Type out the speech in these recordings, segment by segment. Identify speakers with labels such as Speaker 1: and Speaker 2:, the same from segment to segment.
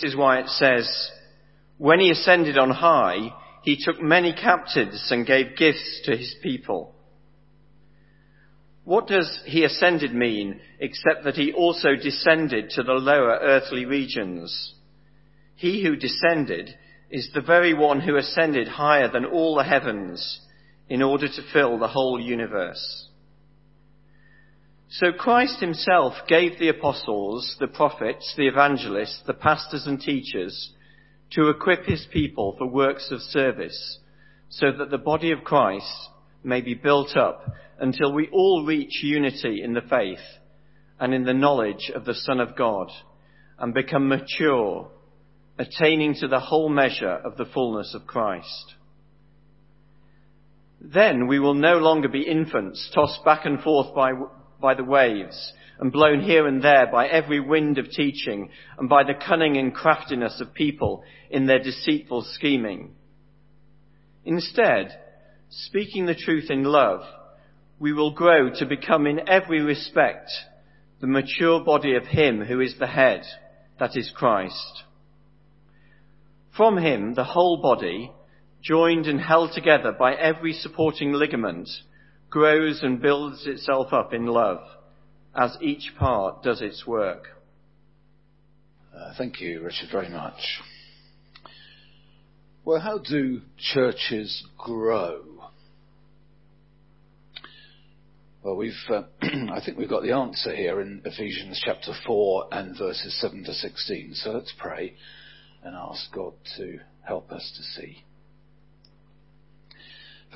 Speaker 1: This is why it says, when he ascended on high, he took many captives and gave gifts to his people. What does he ascended mean except that he also descended to the lower earthly regions? He who descended is the very one who ascended higher than all the heavens in order to fill the whole universe. So Christ himself gave the apostles, the prophets, the evangelists, the pastors and teachers to equip his people for works of service so that the body of Christ may be built up until we all reach unity in the faith and in the knowledge of the Son of God and become mature, attaining to the whole measure of the fullness of Christ. Then we will no longer be infants tossed back and forth by, by the waves and blown here and there by every wind of teaching and by the cunning and craftiness of people in their deceitful scheming. Instead, speaking the truth in love, we will grow to become in every respect the mature body of Him who is the head, that is Christ. From Him, the whole body, joined and held together by every supporting ligament, grows and builds itself up in love as each part does its work.
Speaker 2: Uh, thank you, Richard, very much. Well, how do churches grow? Well, we've, uh, I think we've got the answer here in Ephesians chapter 4 and verses 7 to 16. So let's pray and ask God to help us to see.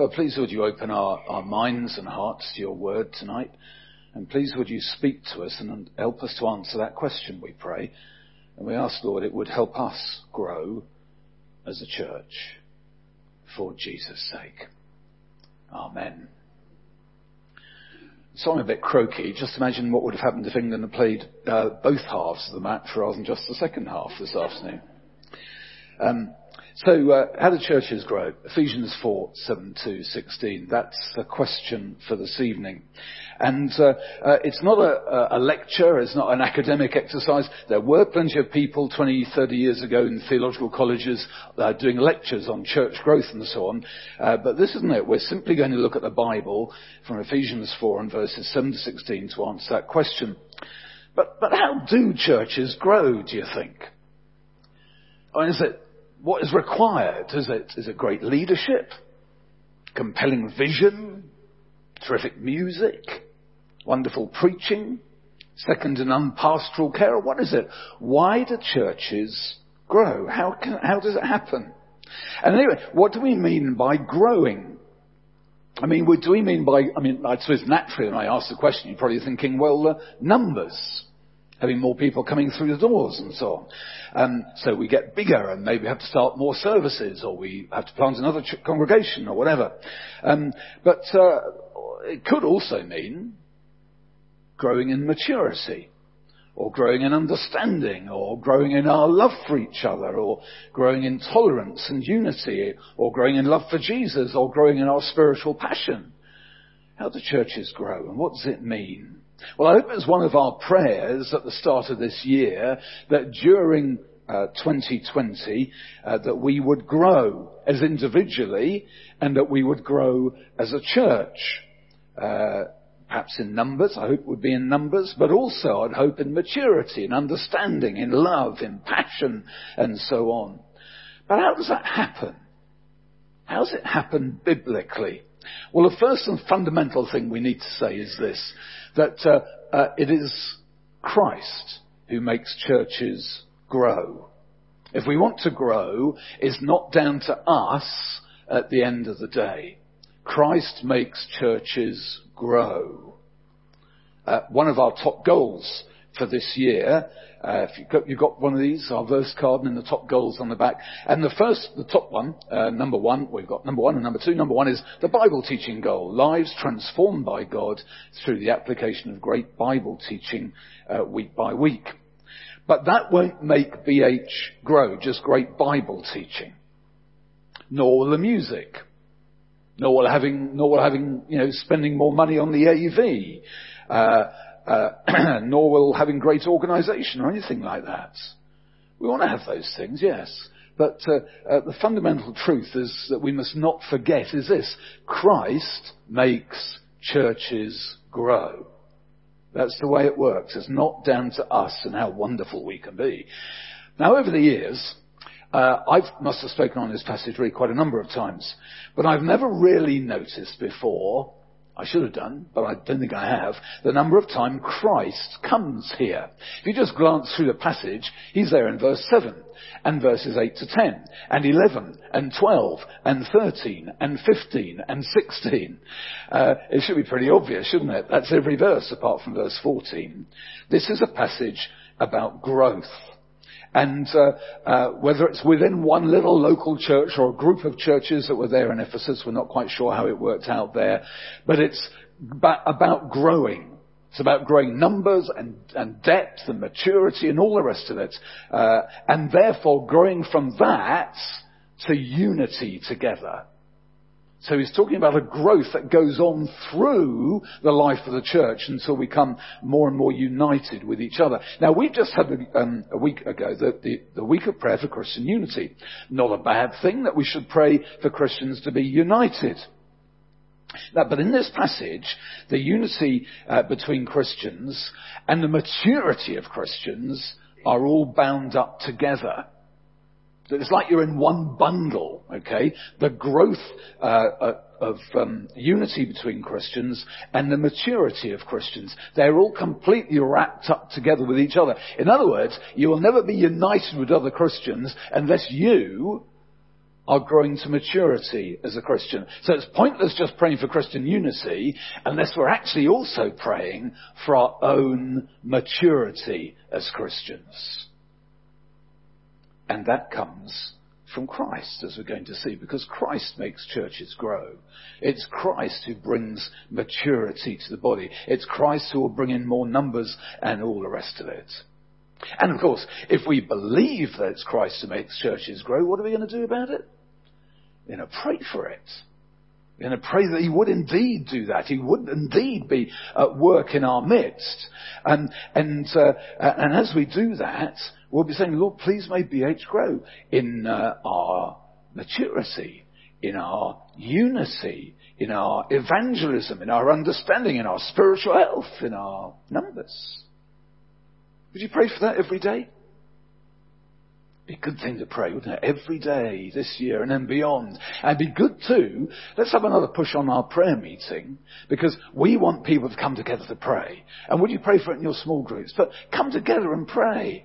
Speaker 2: Father, please would you open our, our minds and hearts to your word tonight. And please would you speak to us and help us to answer that question, we pray. And we ask, Lord, it would help us grow as a church for Jesus' sake. Amen. So I'm a bit croaky. Just imagine what would have happened if England had played uh, both halves of the match rather than just the second half this afternoon. Um, so, uh, how do churches grow? Ephesians 4, 7 to 16. That's the question for this evening. And uh, uh, it's not a, a, lecture, it's not an academic exercise. There were plenty of people 20, 30 years ago in theological colleges uh, doing lectures on church growth and so on. Uh, but this isn't it. We're simply going to look at the Bible from Ephesians 4 and verses 7 to 16 to answer that question. But, but how do churches grow, do you think? Or is it what is required? Is it, is great leadership? Compelling vision? Terrific music? Wonderful preaching? Second and unpastoral care? What is it? Why do churches grow? How can, how does it happen? And anyway, what do we mean by growing? I mean, what do we mean by, I mean, I suppose naturally when I ask the question, you're probably thinking, well, uh, numbers having more people coming through the doors and so on. Um, so we get bigger and maybe have to start more services or we have to plant another ch- congregation or whatever. Um, but uh, it could also mean growing in maturity or growing in understanding, or growing in our love for each other, or growing in tolerance and unity, or growing in love for Jesus, or growing in our spiritual passion. How do churches grow, and what does it mean? Well, I hope it's one of our prayers at the start of this year that during uh, 2020 uh, that we would grow as individually and that we would grow as a church. Uh, perhaps in numbers, I hope it would be in numbers, but also I'd hope in maturity, in understanding, in love, in passion, and so on. But how does that happen? How does it happen biblically? Well, the first and fundamental thing we need to say is this that uh, uh, it is Christ who makes churches grow. If we want to grow, it's not down to us at the end of the day. Christ makes churches grow. Uh, one of our top goals for this year uh, if you've got, you've got, one of these, our verse card and the top goals on the back. And the first, the top one, uh, number one, we've got number one and number two. Number one is the Bible teaching goal. Lives transformed by God through the application of great Bible teaching uh, week by week. But that won't make BH grow, just great Bible teaching. Nor will the music. Nor will having, nor will having, you know, spending more money on the AV. Uh, nor will having great organization or anything like that. We want to have those things, yes. But uh, uh, the fundamental truth is that we must not forget is this. Christ makes churches grow. That's the way it works. It's not down to us and how wonderful we can be. Now over the years, uh, I must have spoken on this passage really quite a number of times, but I've never really noticed before I should have done, but I don't think I have, the number of times Christ comes here. If you just glance through the passage, he's there in verse 7, and verses 8 to 10, and 11, and 12, and 13, and 15, and 16. Uh, it should be pretty obvious, shouldn't it? That's every verse apart from verse 14. This is a passage about growth. And uh, uh, whether it's within one little local church or a group of churches that were there in Ephesus, we're not quite sure how it worked out there, but it's about growing. It's about growing numbers and, and depth and maturity and all the rest of it, uh, and therefore growing from that to unity together. So he's talking about a growth that goes on through the life of the church until we come more and more united with each other. Now we've just had um, a week ago the, the, the, week of prayer for Christian unity. Not a bad thing that we should pray for Christians to be united. Now, but in this passage, the unity uh, between Christians and the maturity of Christians are all bound up together. It's like you're in one bundle, okay? The growth uh, uh, of um, unity between Christians and the maturity of Christians. They're all completely wrapped up together with each other. In other words, you will never be united with other Christians unless you are growing to maturity as a Christian. So it's pointless just praying for Christian unity unless we're actually also praying for our own maturity as Christians. And that comes from Christ, as we're going to see, because Christ makes churches grow. It's Christ who brings maturity to the body. It's Christ who will bring in more numbers and all the rest of it. And of course, if we believe that it's Christ who makes churches grow, what are we going to do about it? Going to pray for it. Going to pray that He would indeed do that. He would indeed be at work in our midst. And, and, uh, and as we do that, We'll be saying, Lord, please may BH grow in uh, our maturity, in our unity, in our evangelism, in our understanding, in our spiritual health, in our numbers. Would you pray for that every day? Be a good thing to pray, wouldn't it? Every day this year and then beyond. And be good too. Let's have another push on our prayer meeting because we want people to come together to pray. And would you pray for it in your small groups? But come together and pray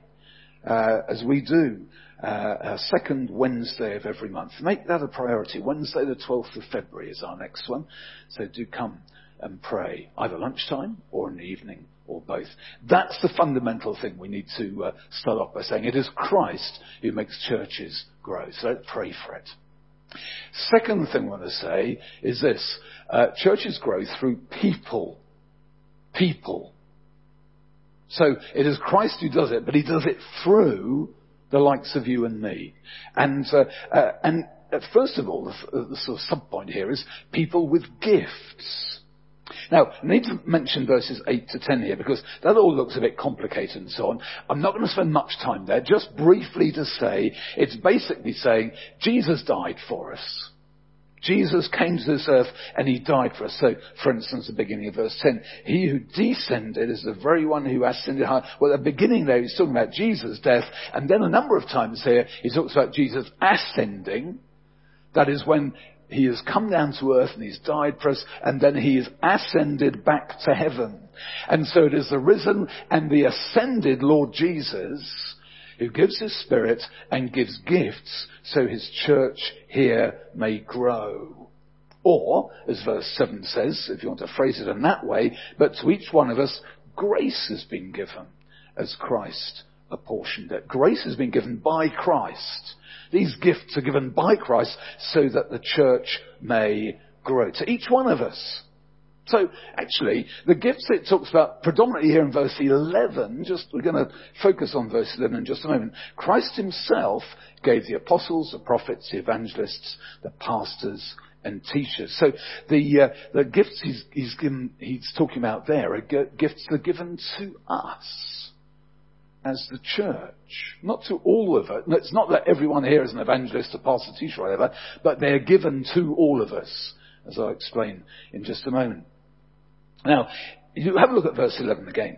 Speaker 2: uh, as we do uh, second Wednesday of every month. Make that a priority. Wednesday the 12th of February is our next one. So do come and pray, either lunchtime or in the evening or both. That's the fundamental thing we need to uh, start off by saying. It is Christ who makes churches grow. So pray for it. Second thing I want to say is this. Uh, churches grow through people. People. So it is Christ who does it, but he does it through the likes of you and me. And, uh, uh, and first of all, the, the sort of sub point here is people with gifts. Now, I need to mention verses 8 to 10 here because that all looks a bit complicated and so on. I'm not going to spend much time there, just briefly to say, it's basically saying, Jesus died for us. Jesus came to this earth and he died for us. So, for instance, the beginning of verse 10, he who descended is the very one who ascended high. Well, at the beginning there, he's talking about Jesus' death, and then a number of times here, he talks about Jesus ascending. That is when he has come down to earth and he's died for us, and then he is ascended back to heaven. And so it is the risen and the ascended Lord Jesus who gives his spirit and gives gifts so his church here may grow. Or, as verse 7 says, if you want to phrase it in that way, but to each one of us, grace has been given as Christ apportioned it. Grace has been given by Christ. These gifts are given by Christ so that the church may grow. To each one of us. So actually, the gifts it talks about predominantly here in verse 11, just we're going to focus on verse 11 in just a moment. Christ himself gave the apostles, the prophets, the evangelists, the pastors, and teachers. So the uh, the gifts he's he's given he's talking about there are gifts that are given to us. as the church. Not to all of it. It's not that everyone here is an evangelist, a pastor, teacher, or whatever, but they're given to all of us, as I'll explain in just a moment. Now, you have a look at verse 11 again.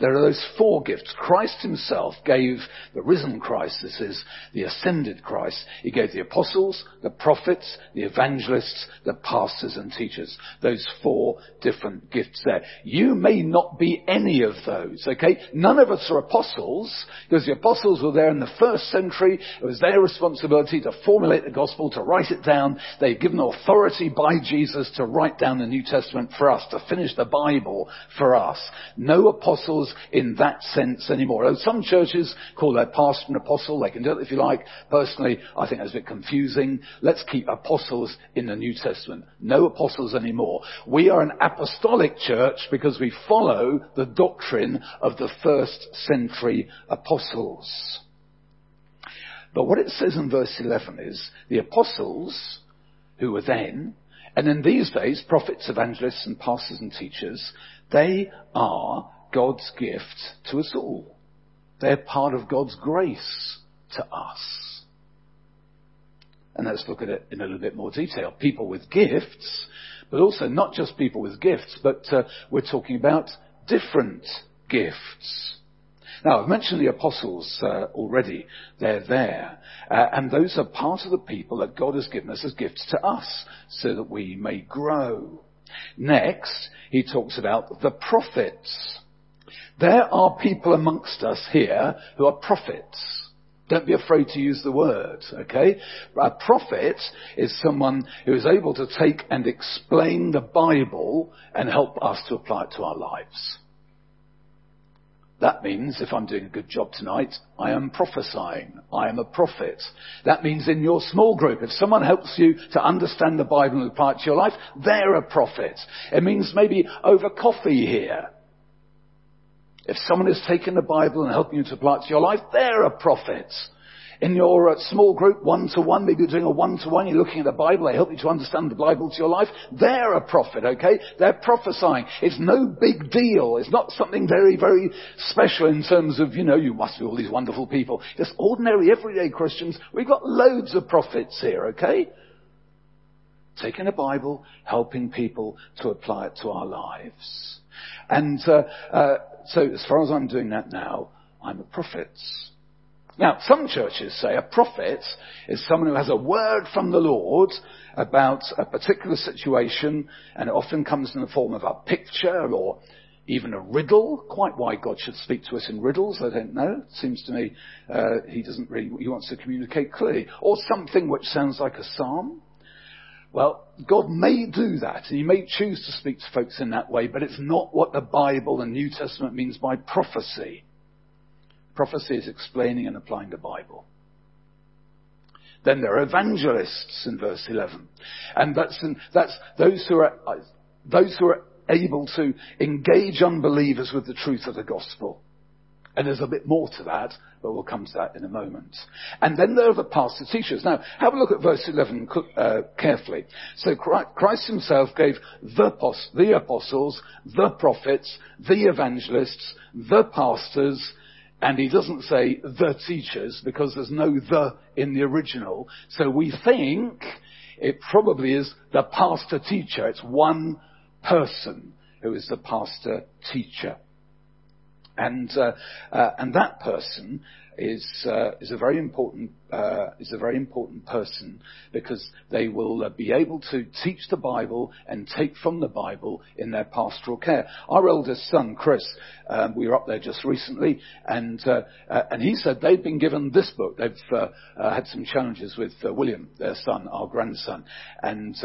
Speaker 2: There are those four gifts. Christ himself gave the risen Christ, this is the ascended Christ. He gave the apostles, the prophets, the evangelists, the pastors and teachers. Those four different gifts there. You may not be any of those, okay? None of us are apostles, because the apostles were there in the first century. It was their responsibility to formulate the gospel, to write it down. They've given authority by Jesus to write down the New Testament for us, to finish the Bible for us. No apostles in that sense anymore. Some churches call their pastor an apostle. They can do it if you like. Personally, I think that's a bit confusing. Let's keep apostles in the New Testament. No apostles anymore. We are an apostolic church because we follow the doctrine of the first century apostles. But what it says in verse 11 is the apostles who were then, and in these days, prophets, evangelists, and pastors and teachers, they are God's gift to us all. They're part of God's grace to us. And let's look at it in a little bit more detail. People with gifts, but also not just people with gifts, but uh, we're talking about different gifts. Now, I've mentioned the apostles uh, already. They're there. Uh, and those are part of the people that God has given us as gifts to us so that we may grow. Next, he talks about the prophets. There are people amongst us here who are prophets. Don't be afraid to use the word, okay? A prophet is someone who is able to take and explain the Bible and help us to apply it to our lives. That means if I'm doing a good job tonight, I am prophesying. I am a prophet. That means in your small group, if someone helps you to understand the Bible and apply it to your life, they're a prophet. It means maybe over coffee here. If someone is taking the Bible and helping you to apply it to your life, they're a prophet. In your uh, small group, one to one, maybe you're doing a one to one, you're looking at the Bible, they help you to understand the Bible to your life, they're a prophet, okay? They're prophesying. It's no big deal. It's not something very, very special in terms of, you know, you must be all these wonderful people. Just ordinary, everyday Christians. We've got loads of prophets here, okay? Taking the Bible, helping people to apply it to our lives. And uh, uh, so as far as I'm doing that now, I'm a prophet. Now, some churches say a prophet is someone who has a word from the Lord about a particular situation, and it often comes in the form of a picture or even a riddle. Quite why God should speak to us in riddles, I don't know. It seems to me uh, he doesn't really, he wants to communicate clearly. Or something which sounds like a psalm. Well, God may do that, and He may choose to speak to folks in that way, but it's not what the Bible and New Testament means by prophecy. Prophecy is explaining and applying the Bible. Then there are evangelists in verse 11. And that's, that's those who are, those who are able to engage unbelievers with the truth of the gospel. And there's a bit more to that, but we'll come to that in a moment. And then there are the pastor teachers. Now, have a look at verse 11 uh, carefully. So Christ himself gave the, the apostles, the prophets, the evangelists, the pastors, and he doesn't say the teachers because there's no the in the original. So we think it probably is the pastor teacher. It's one person who is the pastor teacher. And, uh, uh, and that person is, uh, is a very important, uh, is a very important person because they will uh, be able to teach the Bible and take from the Bible in their pastoral care. Our eldest son, Chris, um, we were up there just recently and, uh, and he said they've been given this book. They've, had some challenges with William, their son, our grandson, and,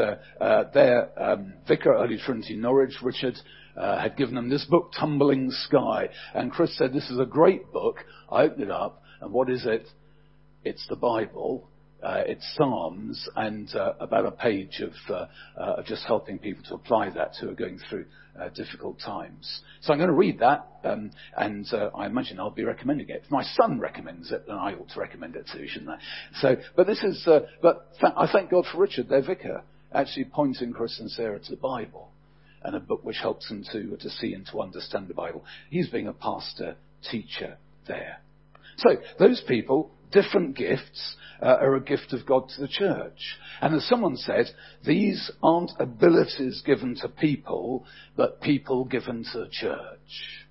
Speaker 2: their, um, vicar Holy Trinity Norwich, Richard, uh, had given them this book, Tumbling Sky. And Chris said, this is a great book. I opened it up, and what is it? It's the Bible. Uh, it's Psalms and uh, about a page of uh, uh just helping people to apply that who are going through uh, difficult times. So I'm going to read that, um, and uh, I imagine I'll be recommending it. If my son recommends it, then I ought to recommend it too, shouldn't I? So, but this is, but th- I thank God for Richard, their vicar, actually pointing Chris and Sarah to the Bible and a book which helps them to, to see and to understand the Bible. He's being a pastor teacher there. So those people, different gifts, uh, are a gift of God to the church. And as someone said, these aren't abilities given to people, but people given to the church.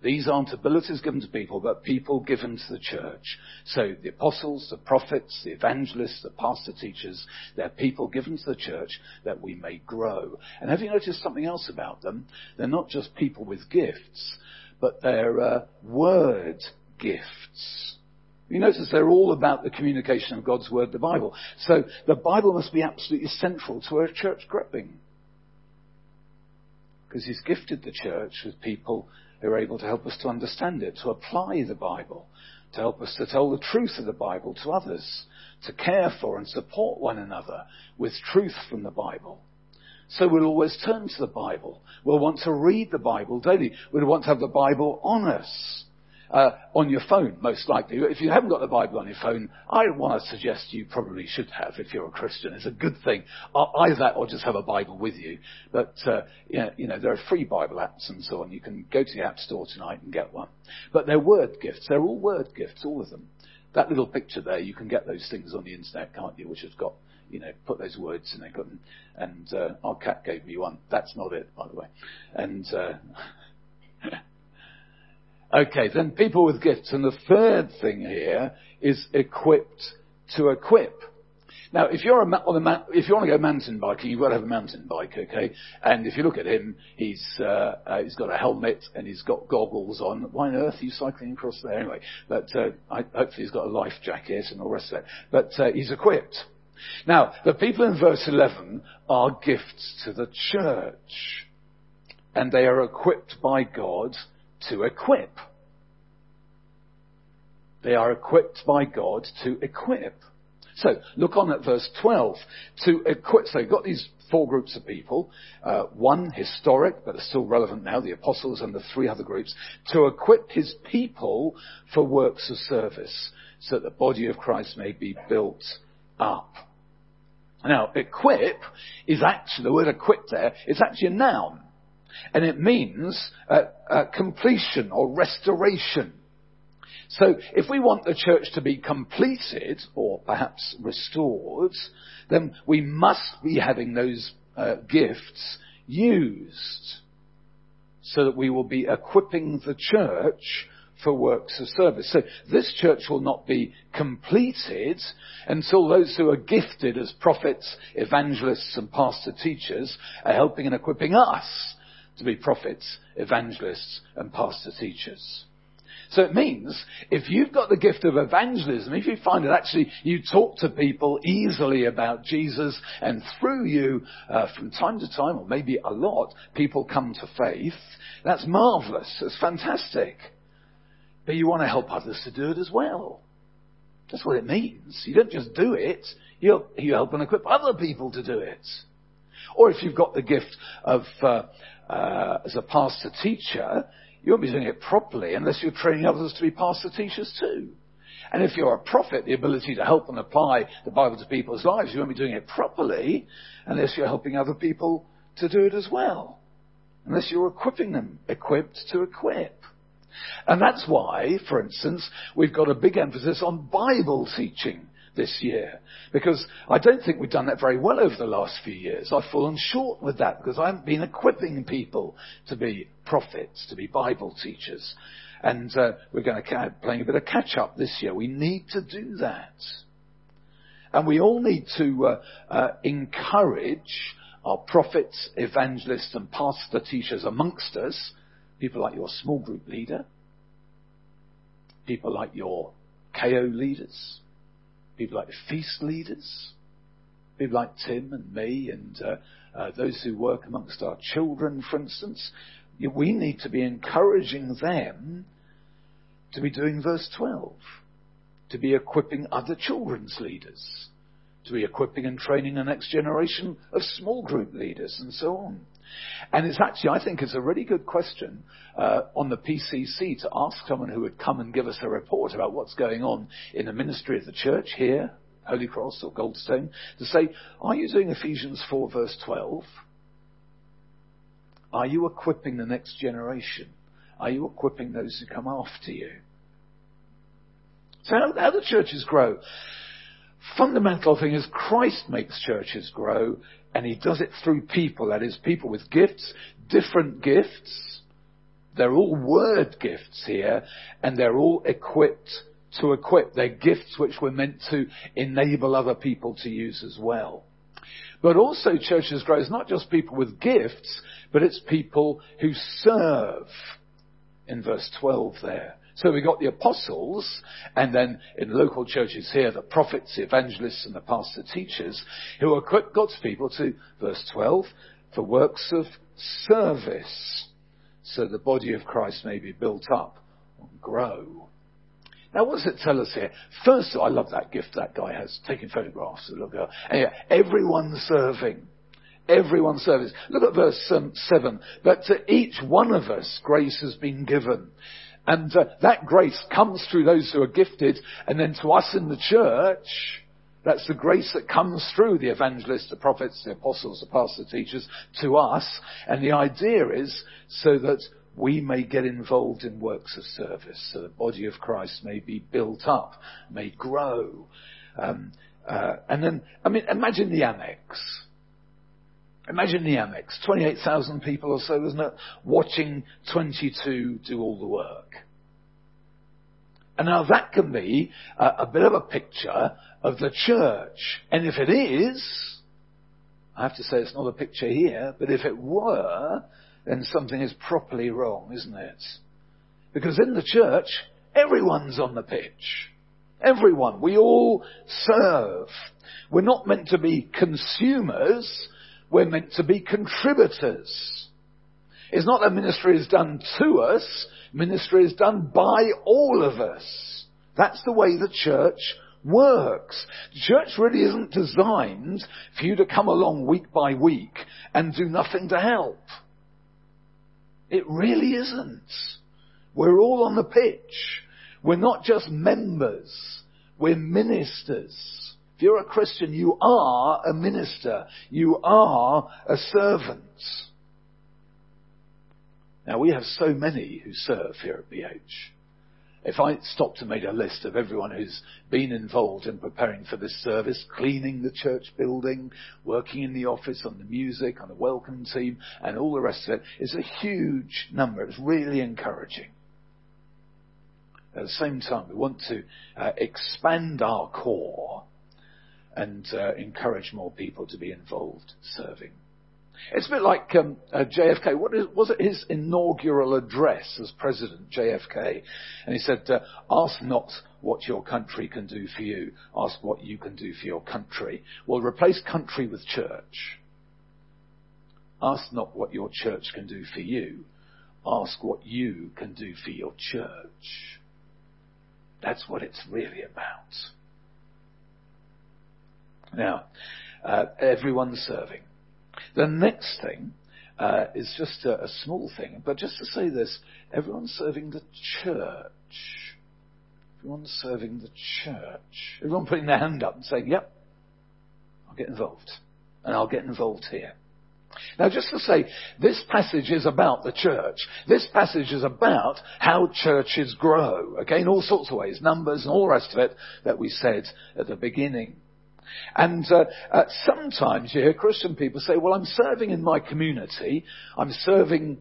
Speaker 2: These aren't abilities given to people, but people given to the church. So the apostles, the prophets, the evangelists, the pastor teachers, they're people given to the church that we may grow. And have you noticed something else about them? They're not just people with gifts, but they're uh, word gifts. You notice they're all about the communication of God's word, the Bible. So the Bible must be absolutely central to our church growing. Because He's gifted the church with people who are able to help us to understand it, to apply the Bible, to help us to tell the truth of the Bible to others, to care for and support one another with truth from the Bible. So we'll always turn to the Bible. We'll want to read the Bible daily. We'll want to have the Bible on us uh, on your phone, most likely. If you haven't got the Bible on your phone, I want to suggest you probably should have if you're a Christian. It's a good thing. Either that or just have a Bible with you. But, uh, you know, there are free Bible apps and so on. You can go to the App Store tonight and get one. But they're word gifts. They're all word gifts, all of them. That little picture there, you can get those things on the internet, can't you? Which has got, you know, put those words in it. And, uh, our cat gave me one. That's not it, by the way. And, uh, Okay, then people with gifts. And the third thing here is equipped to equip. Now, if you're a, on a if you want to go mountain biking, you've got to have a mountain bike, okay? And if you look at him, he's uh, uh, he's got a helmet and he's got goggles on. Why on earth are you cycling across there anyway? But uh, I, hopefully he's got a life jacket and all the rest of it. But uh, he's equipped. Now, the people in verse 11 are gifts to the church, and they are equipped by God to equip. They are equipped by God to equip. So look on at verse 12. To equip, so you've got these four groups of people. Uh, one historic, but are still relevant now, the apostles and the three other groups, to equip his people for works of service, so that the body of Christ may be built up. Now, equip is actually, the word equip there is actually a noun. And it means uh, uh, completion or restoration. So if we want the church to be completed or perhaps restored, then we must be having those uh, gifts used so that we will be equipping the church for works of service. So this church will not be completed until those who are gifted as prophets, evangelists and pastor teachers are helping and equipping us to be prophets, evangelists, and pastor teachers. So it means if you've got the gift of evangelism, if you find that actually you talk to people easily about Jesus and through you, uh, from time to time, or maybe a lot, people come to faith, that's marvelous. That's fantastic. But you want to help others to do it as well. That's what it means. You don't just do it, you you help and equip other people to do it. Or if you've got the gift of uh, uh, as a pastor teacher, you won't be doing it properly unless you're training others to be pastor teachers too. And if you're a prophet, the ability to help and apply the Bible to people's lives, you won't be doing it properly unless you're helping other people to do it as well. Unless you're equipping them, equipped to equip. And that's why, for instance, we've got a big emphasis on Bible teaching this year. Because I don't think we've done that very well over the last few years. I've fallen short with that because I haven't been equipping people to be prophets, to be Bible teachers. And uh, we're going to playing a bit of catch up this year. We need to do that. And we all need to uh, uh, encourage our prophets, evangelists and pastor teachers amongst us, people like your small group leader, people like your KO leaders, people like feast leaders, people like Tim and me and uh, uh, those who work amongst our children, for instance, we need to be encouraging them to be doing verse 12, to be equipping other children's leaders, to be equipping and training the next generation of small group leaders and so on. And it's actually, I think it's a really good question uh, on the PCC to ask someone who would come and give us a report about what's going on in the ministry of the church here, Holy Cross or Goldstone, to say, are you doing Ephesians 4 verse 12? Are you equipping the next generation? Are you equipping those who come after you? So how, how do churches grow? Fundamental thing is Christ makes churches grow and he does it through people. That is people with gifts, different gifts. They're all word gifts here and they're all equipped to equip. They're gifts which were meant to enable other people to use as well. But also churches grow. It's not just people with gifts, but it's people who serve in verse 12 there. So we got the apostles, and then in local churches here, the prophets, the evangelists, and the pastor teachers, who equip God's people to, verse 12, for works of service, so the body of Christ may be built up and grow. Now, what does it tell us here? First, I love that gift that guy has, taking photographs of the girl. Anyway, everyone serving. Everyone serving. Look at verse um, 7. But to each one of us, grace has been given. And uh, that grace comes through those who are gifted, and then to us in the church, that's the grace that comes through the evangelists, the prophets, the apostles, the pastors, the teachers, to us. And the idea is so that we may get involved in works of service, so the body of Christ may be built up, may grow. Um, uh, and then, I mean, imagine the Amex. Imagine the Amex, 28,000 people or so, isn't it? Watching 22 do all the work. And now that can be a, a bit of a picture of the church. And if it is, I have to say it's not a picture here, but if it were, then something is properly wrong, isn't it? Because in the church, everyone's on the pitch. Everyone. We all serve. We're not meant to be consumers. We're meant to be contributors. It's not that ministry is done to us. Ministry is done by all of us. That's the way the church works. The church really isn't designed for you to come along week by week and do nothing to help. It really isn't. We're all on the pitch. We're not just members. We're ministers. If you're a Christian, you are a minister. You are a servant. Now we have so many who serve here at BH. If I stopped and made a list of everyone who's been involved in preparing for this service, cleaning the church building, working in the office, on the music, on the welcome team, and all the rest of it, it's a huge number. It's really encouraging. At the same time, we want to uh, expand our core and uh, encourage more people to be involved serving. It's a bit like um, uh, JFK. What is, was it his inaugural address as president, JFK? And he said, uh, "Ask not what your country can do for you. Ask what you can do for your country." Well, replace country with church. Ask not what your church can do for you. Ask what you can do for your church. That's what it's really about. Now, uh, everyone's serving. The next thing uh, is just a, a, small thing, but just to say this, everyone's serving the church. Everyone's serving the church. Everyone putting their hand up and saying, yep, I'll get involved. And I'll get involved here. Now just to say, this passage is about the church. This passage is about how churches grow. Okay, in all sorts of ways. Numbers and all the rest of it that we said at the beginning. And uh, uh, sometimes you hear Christian people say, well, I'm serving in my community. I'm serving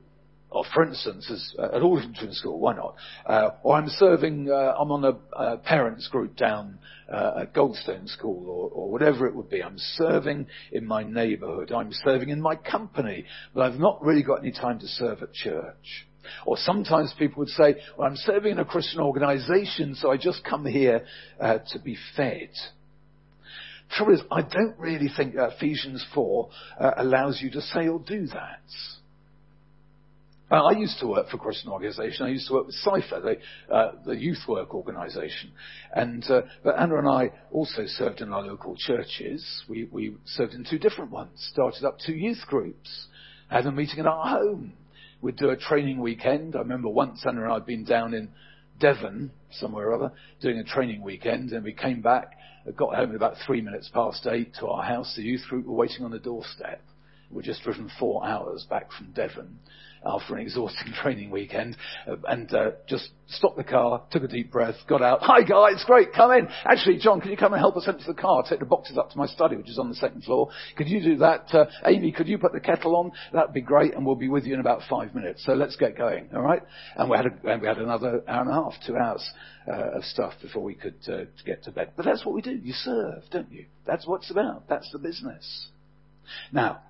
Speaker 2: or for instance, as, uh, at Aldrington School, why not? Uh, or I'm serving, uh, I'm on a, parents group down uh, at Goldstone School, or, or, whatever it would be. I'm serving in my neighbourhood. I'm serving in my company, but I've not really got any time to serve at church. Or sometimes people would say, well, I'm serving in a Christian organisation, so I just come here uh, to be fed. Trouble is, I don't really think Ephesians 4 uh, allows you to say or do that. Uh, I used to work for a Christian organisation. I used to work with CYFA, the, uh, the youth work organisation. And, uh, but Anna and I also served in our local churches. We, we served in two different ones, started up two youth groups, had a meeting in our home. We'd do a training weekend. I remember once Anna and I had been down in Devon, somewhere or other, doing a training weekend, and we came back got home at about three minutes past eight to our house. The youth group were waiting on the doorstep. We'd just driven four hours back from Devon after an exhausting training weekend uh, and uh, just stopped the car, took a deep breath, got out. Hi guys, great, come in. Actually, John, can you come and help us empty the car? Take the boxes up to my study, which is on the second floor. Could you do that? Uh, Amy, could you put the kettle on? That'd be great, and we'll be with you in about five minutes. So let's get going, all right? And we had, a, and we had another hour and a half, two hours uh, of stuff before we could uh, get to bed. But that's what we do. You serve, don't you? That's what it's about. That's the business. Now,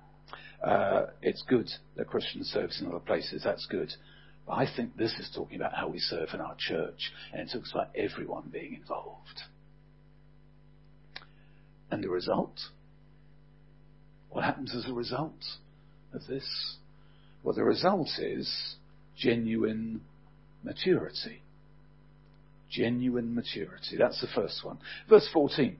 Speaker 2: Uh, it's good that Christians serve in other places. That's good. But I think this is talking about how we serve in our church, and it talks about everyone being involved. And the result? What happens as a result of this? Well, the result is genuine maturity. Genuine maturity. That's the first one. Verse 14.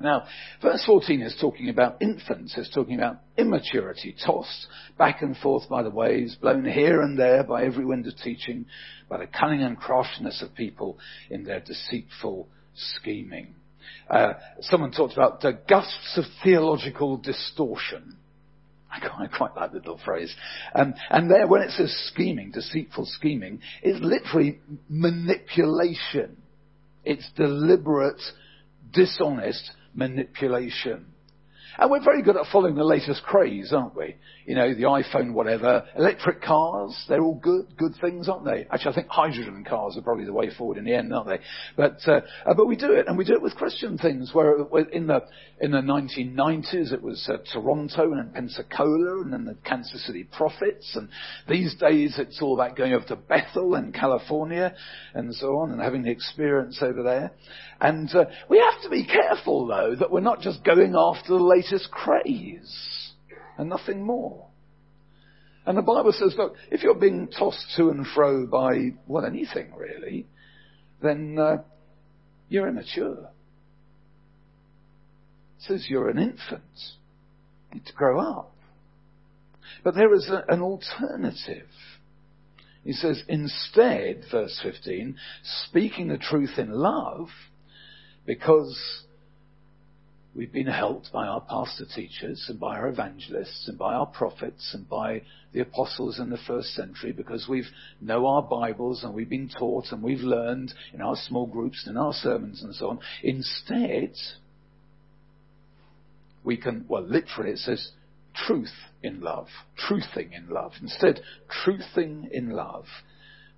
Speaker 2: Now, verse 14 is talking about infants, it's talking about immaturity, tossed back and forth by the waves, blown here and there by every wind of teaching, by the cunning and craftiness of people in their deceitful scheming. Uh, someone talked about the gusts of theological distortion. I quite, quite like the little phrase. Um, and there, when it says scheming, deceitful scheming, it's literally manipulation. It's deliberate, dishonest manipulation. And we're very good at following the latest craze, aren't we? You know, the iPhone, whatever. Electric cars, they're all good, good things, aren't they? Actually, I think hydrogen cars are probably the way forward in the end, aren't they? But, uh, uh, but we do it, and we do it with Christian things, where in the, in the 1990s it was uh, Toronto and Pensacola and then the Kansas City Prophets, and these days it's all about going over to Bethel in California and so on and having the experience over there. And uh, we have to be careful, though, that we're not just going after the latest craze and nothing more. And the Bible says, look, if you're being tossed to and fro by, well, anything really, then uh, you're immature. It says you're an infant. You need to grow up. But there is a, an alternative. He says, instead, verse 15, speaking the truth in love, because we've been helped by our pastor teachers and by our evangelists and by our prophets and by the apostles in the first century because we've know our Bibles and we've been taught and we've learned in our small groups and in our sermons and so on. Instead, we can, well, literally it says truth in love, truthing in love. Instead, truthing in love,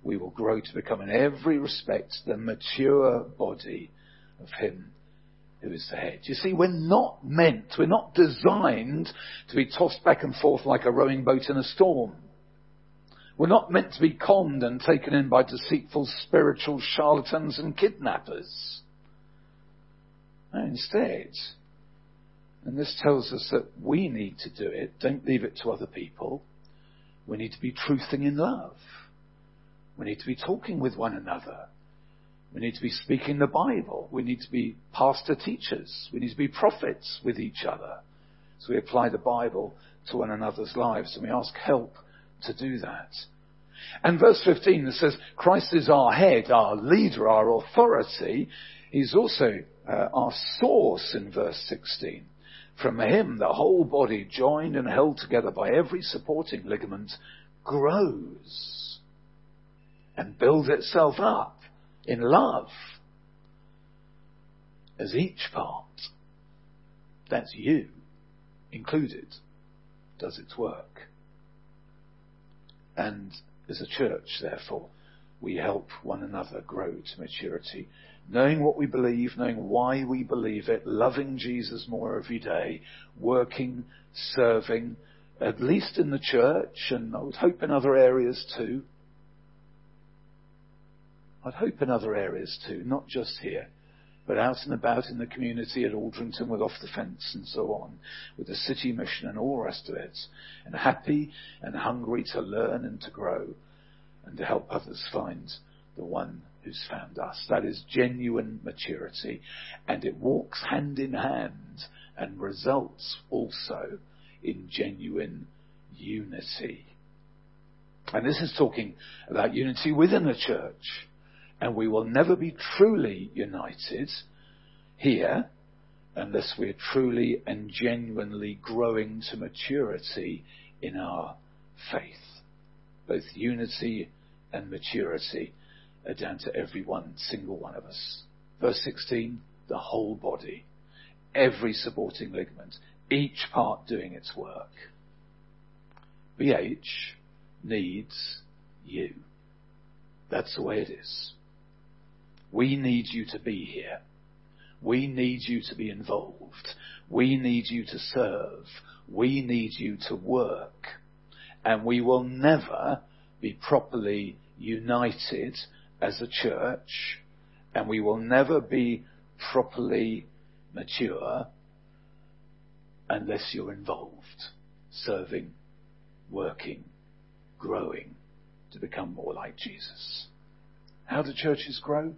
Speaker 2: we will grow to become in every respect the mature body of Him who is the head. You see, we're not meant, we're not designed to be tossed back and forth like a rowing boat in a storm. We're not meant to be conned and taken in by deceitful spiritual charlatans and kidnappers. No, instead, and this tells us that we need to do it, don't leave it to other people. We need to be truthing in love. We need to be talking with one another. We need to be speaking the Bible. We need to be pastor teachers. We need to be prophets with each other. So we apply the Bible to one another's lives and we ask help to do that. And verse 15 says, Christ is our head, our leader, our authority. He's also uh, our source in verse 16. From him, the whole body, joined and held together by every supporting ligament, grows and builds itself up in love as each part, that's you included, does its work. And as a church, therefore, we help one another grow to maturity, knowing what we believe, knowing why we believe it, loving Jesus more every day, working, serving, at least in the church, and I would hope in other areas too, I'd hope in other areas too, not just here, but out and about in the community at Aldrington with Off the Fence and so on, with the city mission and all the rest of it, and happy and hungry to learn and to grow and to help others find the one who's found us. That is genuine maturity, and it walks hand in hand and results also in genuine unity. And this is talking about unity within the church and we will never be truly united here unless we're truly and genuinely growing to maturity in our faith. Both unity and maturity are down to every one single one of us. Verse 16, the whole body, every supporting ligament, each part doing its work. BH needs you. That's the way it is. We need you to be here. We need you to be involved. We need you to serve. We need you to work. And we will never be properly united as a church, and we will never be properly mature unless you're involved, serving, working, growing to become more like Jesus. How do churches grow?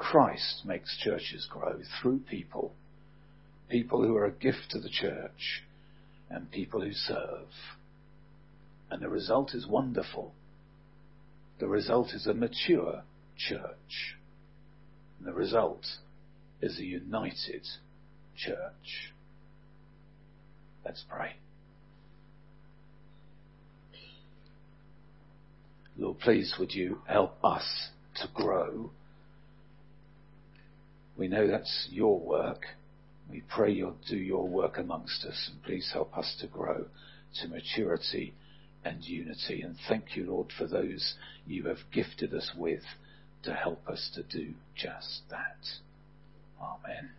Speaker 2: Christ makes churches grow through people. People who are a gift to the church and people who serve. And the result is wonderful. The result is a mature church. And the result is a united church. Let's pray. Lord, please would you help us to grow we know that's your work. We pray you'll do your work amongst us, and please help us to grow to maturity and unity. And thank you, Lord, for those you have gifted us with to help us to do just that. Amen.